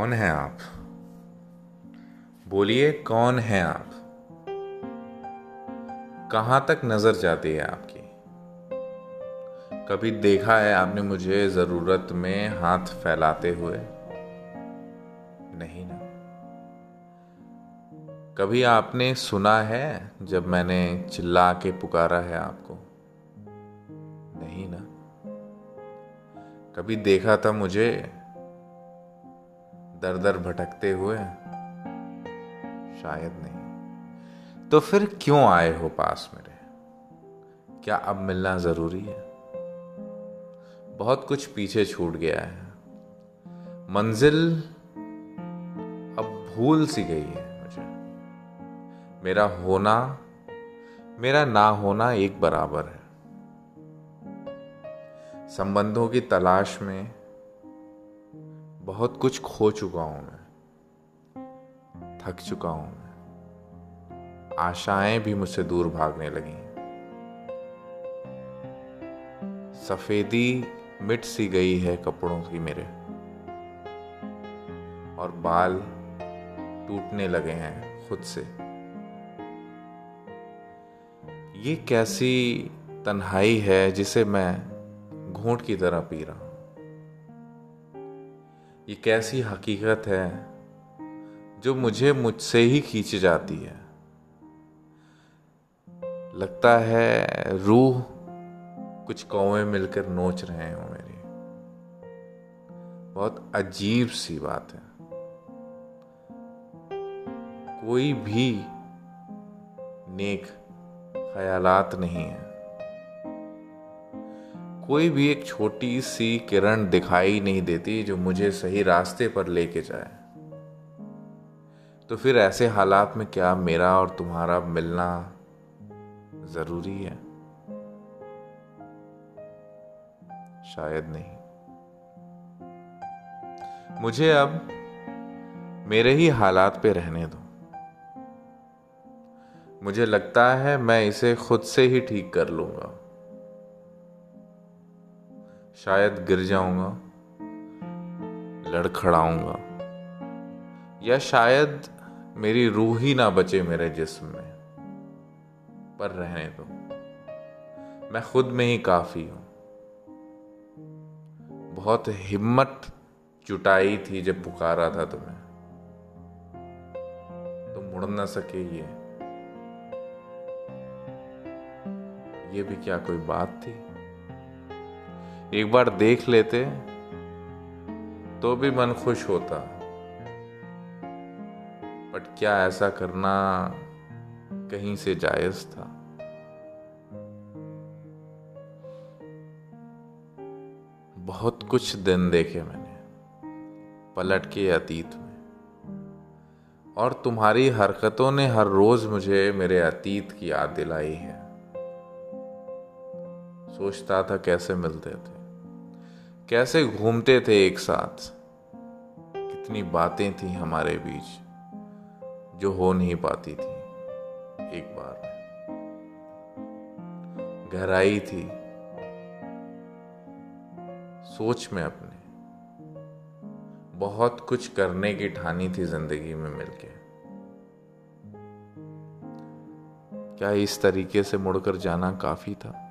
कौन हैं आप? बोलिए, कौन हैं आप? कहाँ तक नज़र जाती है आपकी? कभी देखा है आपने मुझे ज़रूरत में हाथ फैलाते हुए? नहीं ना। कभी आपने सुना है जब मैंने चिल्ला के पुकारा है आपको? नहीं ना। कभी देखा था मुझे दर दर भटकते हुए? शायद नहीं। तो फिर क्यों आए हो पास मेरे? क्या अब मिलना ज़रूरी है? बहुत कुछ पीछे छूट गया है। मंजिल अब भूल सी गई है मुझे। मेरा होना, मेरा ना होना एक बराबर है। संबंधों की तलाश में बहुत कुछ खो चुका हूँ मैं। थक चुका हूँ मैं। आशाएँ भी मुझसे दूर भागने लगी। सफेदी मिट सी गई है कपड़ों की मेरे। और बाल टूटने लगे हैं खुद से। ये कैसी तन्हाई है जिसे मैं घूंट की तरह पी रहा हूँ। ये कैसी हकीकत है जो मुझे मुझसे ही खींच जाती है? लगता है रूह कुछ कौवे मिलकर नोच रहे हो मेरी। बहुत अजीब सी बात है। कोई भी नेक ख्यालात नहीं है। कोई भी एक छोटी सी किरण दिखाई नहीं देती जो मुझे सही रास्ते पर लेके जाए। तो फिर ऐसे हालात में क्या मेरा और तुम्हारा मिलना ज़रूरी है? शायद नहीं। मुझे अब मेरे ही हालात पे रहने दो। मुझे लगता है मैं इसे खुद से ही ठीक कर लूँगा। शायद गिर जाऊँगा, लड़खड़ाऊँगा, या शायद मेरी रूह ही ना बचे मेरे जिस्म में, पर रहने दो। मैं खुद में ही काफ़ी हूँ। बहुत हिम्मत जुटाई थी जब पुकारा था तुम्हें। तो मुड़ ना सके ये। ये भी क्या कोई बात थी? एक बार देख लेते तो भी मन खुश होता। बट क्या ऐसा करना कहीं से जायज़ था? बहुत कुछ दिन देखे मैंने, पलट के अतीत में। और तुम्हारी हरकतों ने हर रोज मुझे, मेरे अतीत की याद दिलाई है। सोचता था कैसे मिलते थे। कैसे घूमते थे एक साथ? कितनी बातें थी हमारे बीच जो हो नहीं पाती थी एक बार में। गहराई थी। सोच में अपने। बहुत कुछ करने की ठानी थी ज़िंदगी में मिलके। क्या इस तरीके से मुड़कर जाना काफ़ी था?